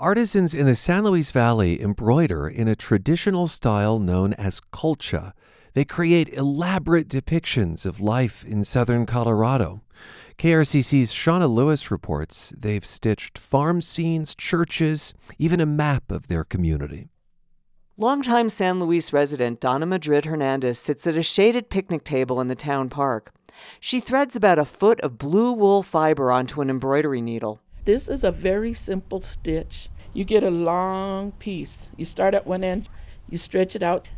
Artisans in the San Luis Valley embroider in a traditional style known as colcha. They create elaborate depictions of life in southern Colorado. KRCC's Shauna Lewis reports they've stitched farm scenes, churches, even a map of their community. Longtime San Luis resident Donna Madrid Hernandez sits at a shaded picnic table in the town park. She threads about a foot of blue wool fiber onto an embroidery needle. This is a very simple stitch. You get a long piece. You start at one end, you stretch it out,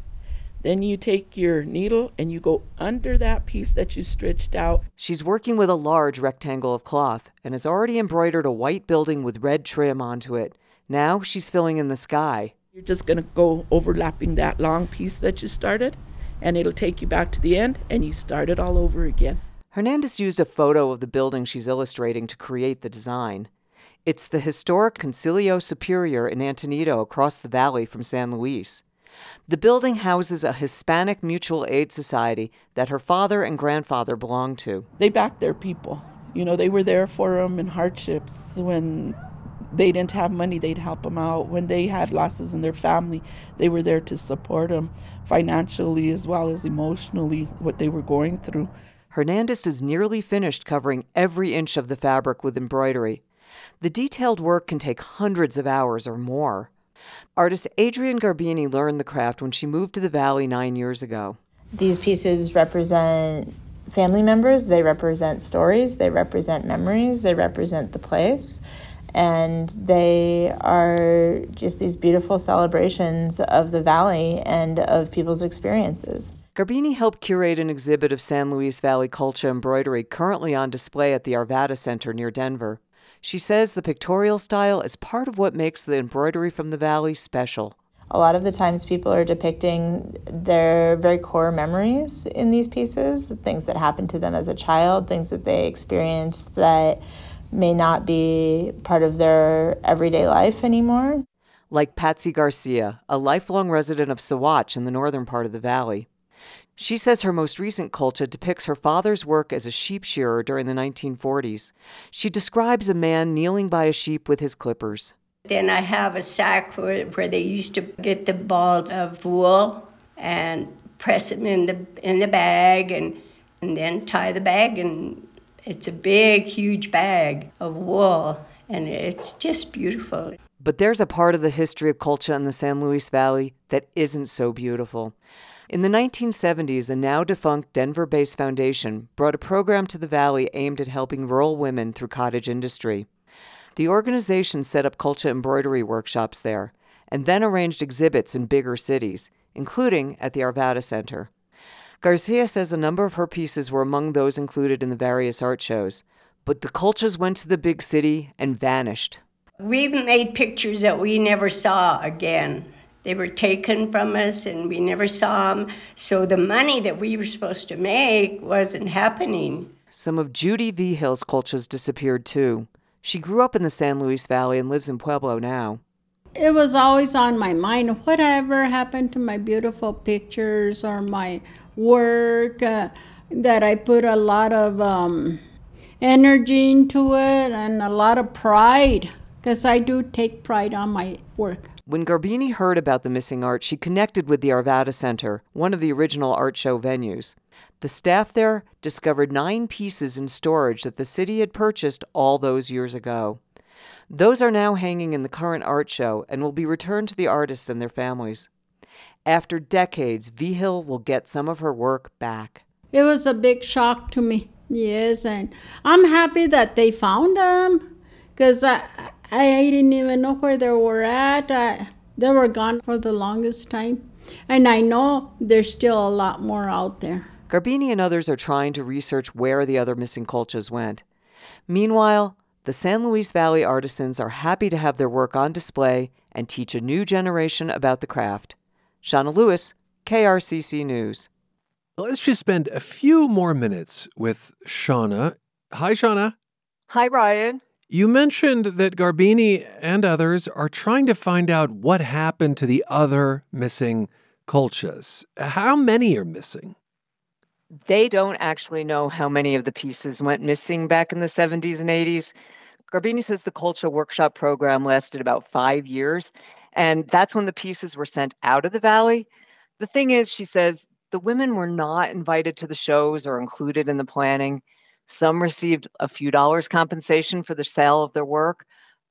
then you take your needle and you go under that piece that you stretched out. She's working with a large rectangle of cloth and has already embroidered a white building with red trim onto it. Now she's filling in the sky. You're just going to go overlapping that long piece that you started, and it'll take you back to the end, and you start it all over again. Hernandez used a photo of the building she's illustrating to create the design. It's the historic Concilio Superior in Antonito across the valley from San Luis. The building houses a Hispanic mutual aid society that her father and grandfather belonged to. They backed their people. You know, they were there for them in hardships when they didn't have money, they'd help them out. When they had losses in their family, they were there to support them financially as well as emotionally, what they were going through. Hernandez is nearly finished covering every inch of the fabric with embroidery. The detailed work can take hundreds of hours or more. Artist Adrienne Garbini learned the craft when she moved to the Valley nine years ago. These pieces represent family members, they represent stories, they represent memories, they represent the place. And they are just these beautiful celebrations of the valley and of people's experiences. Garbini helped curate an exhibit of San Luis Valley colcha embroidery currently on display at the Arvada Center near Denver. She says the pictorial style is part of what makes the embroidery from the valley special. A lot of the times, people are depicting their very core memories in these pieces, things that happened to them as a child, things that they experienced that may not be part of their everyday life anymore. Like Patsy Garcia, a lifelong resident of Saguache in the northern part of the valley. She says her most recent colcha depicts her father's work as a sheep shearer during the 1940s. She describes a man kneeling by a sheep with his clippers. Then I have a sack where, where they used to get the balls of wool and press them in the in the bag and and then tie the bag and it's a big huge bag of wool and it's just beautiful. But there's a part of the history of colcha in the San Luis Valley that isn't so beautiful. In the 1970s, a now defunct Denver based foundation brought a program to the valley aimed at helping rural women through cottage industry. The organization set up colcha embroidery workshops there and then arranged exhibits in bigger cities, including at the Arvada Center. Garcia says a number of her pieces were among those included in the various art shows, but the colchas went to the big city and vanished. We made pictures that we never saw again. They were taken from us and we never saw them. So the money that we were supposed to make wasn't happening. Some of Judy V. Hill's colchas disappeared too. She grew up in the San Luis Valley and lives in Pueblo now. It was always on my mind whatever happened to my beautiful pictures or my work uh, that I put a lot of um, energy into it and a lot of pride because I do take pride on my work. When Garbini heard about the missing art, she connected with the Arvada Center, one of the original art show venues. The staff there discovered nine pieces in storage that the city had purchased all those years ago. Those are now hanging in the current art show and will be returned to the artists and their families. After decades, Vigil will get some of her work back. It was a big shock to me, yes, and I'm happy that they found them because I, I didn't even know where they were at. I, they were gone for the longest time. And I know there's still a lot more out there. Garbini and others are trying to research where the other missing colchas went. Meanwhile, the San Luis Valley artisans are happy to have their work on display and teach a new generation about the craft. Shauna Lewis, KRCC News. Let's just spend a few more minutes with Shauna. Hi, Shauna. Hi, Ryan. You mentioned that Garbini and others are trying to find out what happened to the other missing colchas. How many are missing? They don't actually know how many of the pieces went missing back in the 70s and 80s. Garbini says the Colcha workshop program lasted about five years, and that's when the pieces were sent out of the valley. The thing is, she says, the women were not invited to the shows or included in the planning. Some received a few dollars compensation for the sale of their work,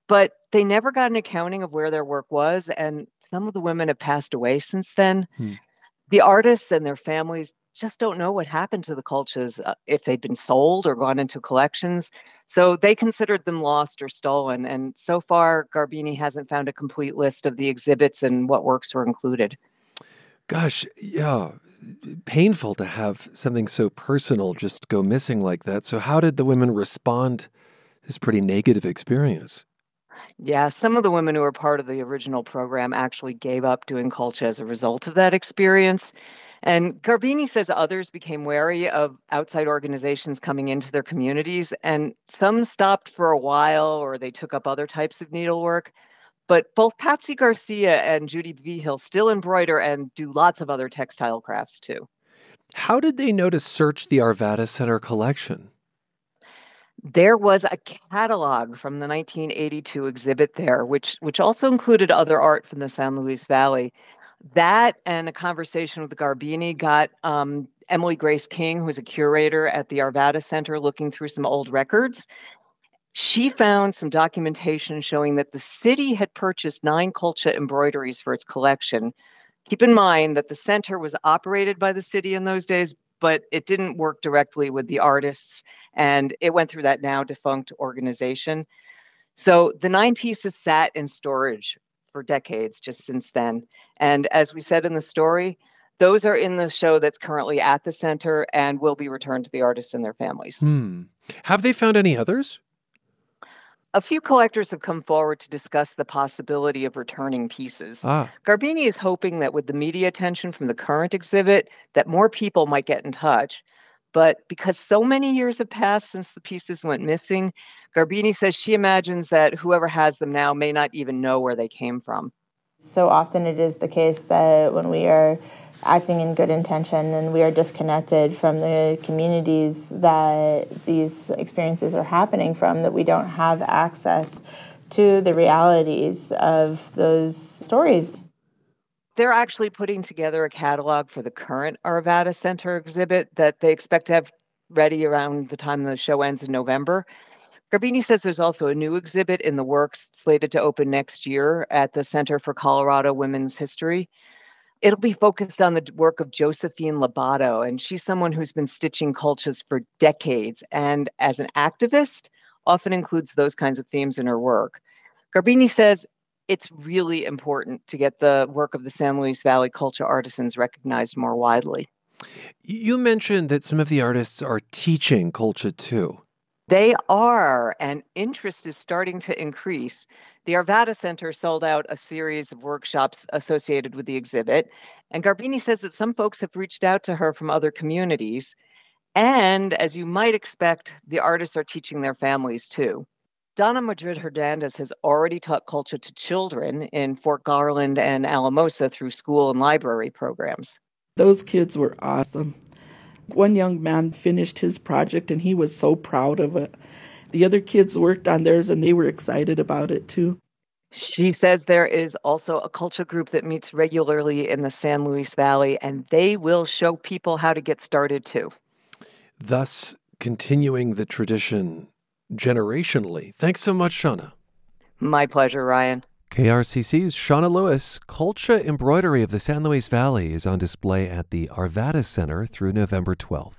but they never got an accounting of where their work was. And some of the women have passed away since then. Hmm. The artists and their families just don't know what happened to the Colchas uh, if they'd been sold or gone into collections. So they considered them lost or stolen. And so far, Garbini hasn't found a complete list of the exhibits and what works were included. Gosh, yeah, painful to have something so personal just go missing like that. So, how did the women respond to this pretty negative experience? Yeah, some of the women who were part of the original program actually gave up doing colcha as a result of that experience. And Garbini says others became wary of outside organizations coming into their communities, and some stopped for a while or they took up other types of needlework. But both Patsy Garcia and Judy Vigil still embroider and do lots of other textile crafts too. How did they know to search the Arvada Center collection? There was a catalog from the 1982 exhibit there, which which also included other art from the San Luis Valley. That and a conversation with Garbini got um, Emily Grace King, who's a curator at the Arvada Center, looking through some old records she found some documentation showing that the city had purchased nine Colcha embroideries for its collection. Keep in mind that the center was operated by the city in those days, but it didn't work directly with the artists, and it went through that now defunct organization. So the nine pieces sat in storage for decades just since then. And as we said in the story, those are in the show that's currently at the center and will be returned to the artists and their families. Hmm. Have they found any others? A few collectors have come forward to discuss the possibility of returning pieces. Ah. Garbini is hoping that with the media attention from the current exhibit, that more people might get in touch. But because so many years have passed since the pieces went missing, Garbini says she imagines that whoever has them now may not even know where they came from. So often it is the case that when we are acting in good intention and we are disconnected from the communities that these experiences are happening from, that we don't have access to the realities of those stories. They're actually putting together a catalog for the current Arvada Center exhibit that they expect to have ready around the time the show ends in November. Garbini says there's also a new exhibit in the works slated to open next year at the Center for Colorado Women's History. It'll be focused on the work of Josephine Lobato, and she's someone who's been stitching colchas for decades. And as an activist, often includes those kinds of themes in her work. Garbini says it's really important to get the work of the San Luis Valley colcha artisans recognized more widely. You mentioned that some of the artists are teaching colcha too. They are, and interest is starting to increase. The Arvada Center sold out a series of workshops associated with the exhibit, and Garbini says that some folks have reached out to her from other communities. And as you might expect, the artists are teaching their families too. Donna Madrid Hernandez has already taught colcha to children in Fort Garland and Alamosa through school and library programs. Those kids were awesome. One young man finished his project and he was so proud of it. The other kids worked on theirs and they were excited about it too. She says there is also a colcha group that meets regularly in the San Luis Valley, and they will show people how to get started too. Thus, continuing the tradition generationally. Thanks so much, Shauna. My pleasure, Ryan. KRCC's Shauna Lewis, Colcha embroidery of the San Luis Valley is on display at the Arvada Center through November 12th.